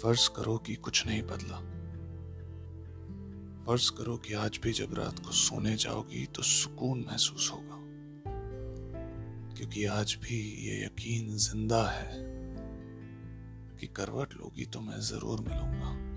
फ़र्ज़ करो कि कुछ नहीं बदला। फ़र्ज़ करो कि आज भी जब रात को सोने जाओगी तो सुकून महसूस होगा। क्योंकि आज भी ये यकीन ज़िंदा है कि करवट लोगी तो मैं ज़रूर मिलूँगा।